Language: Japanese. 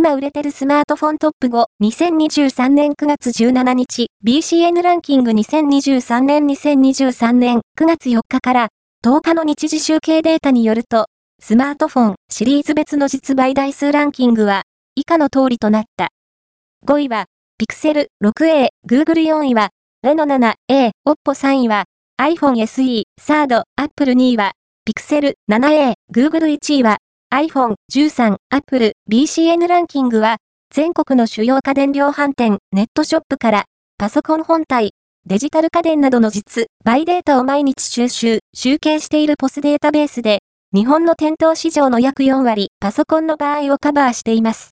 今売れてるスマートフォントップ5、2023年9月17日、BCN ランキング2023年2023年9月4日から10日の日時集計データによると、スマートフォンシリーズ別の実売台数ランキングは以下の通りとなった。5位は、ピクセル 6A、Google 4位は、レノ 7A、Oppo 3位は、iPhone SE、サード、Apple 2位は、ピクセル 7A、Google 1位は、iPhone 13、Apple、BCN ランキングは、全国の主要家電量販店、ネットショップから、パソコン本体、デジタル家電などの実、バイデータを毎日収集、集計しているポスデータベースで、日本の店頭市場の約4割、パソコンの場合をカバーしています。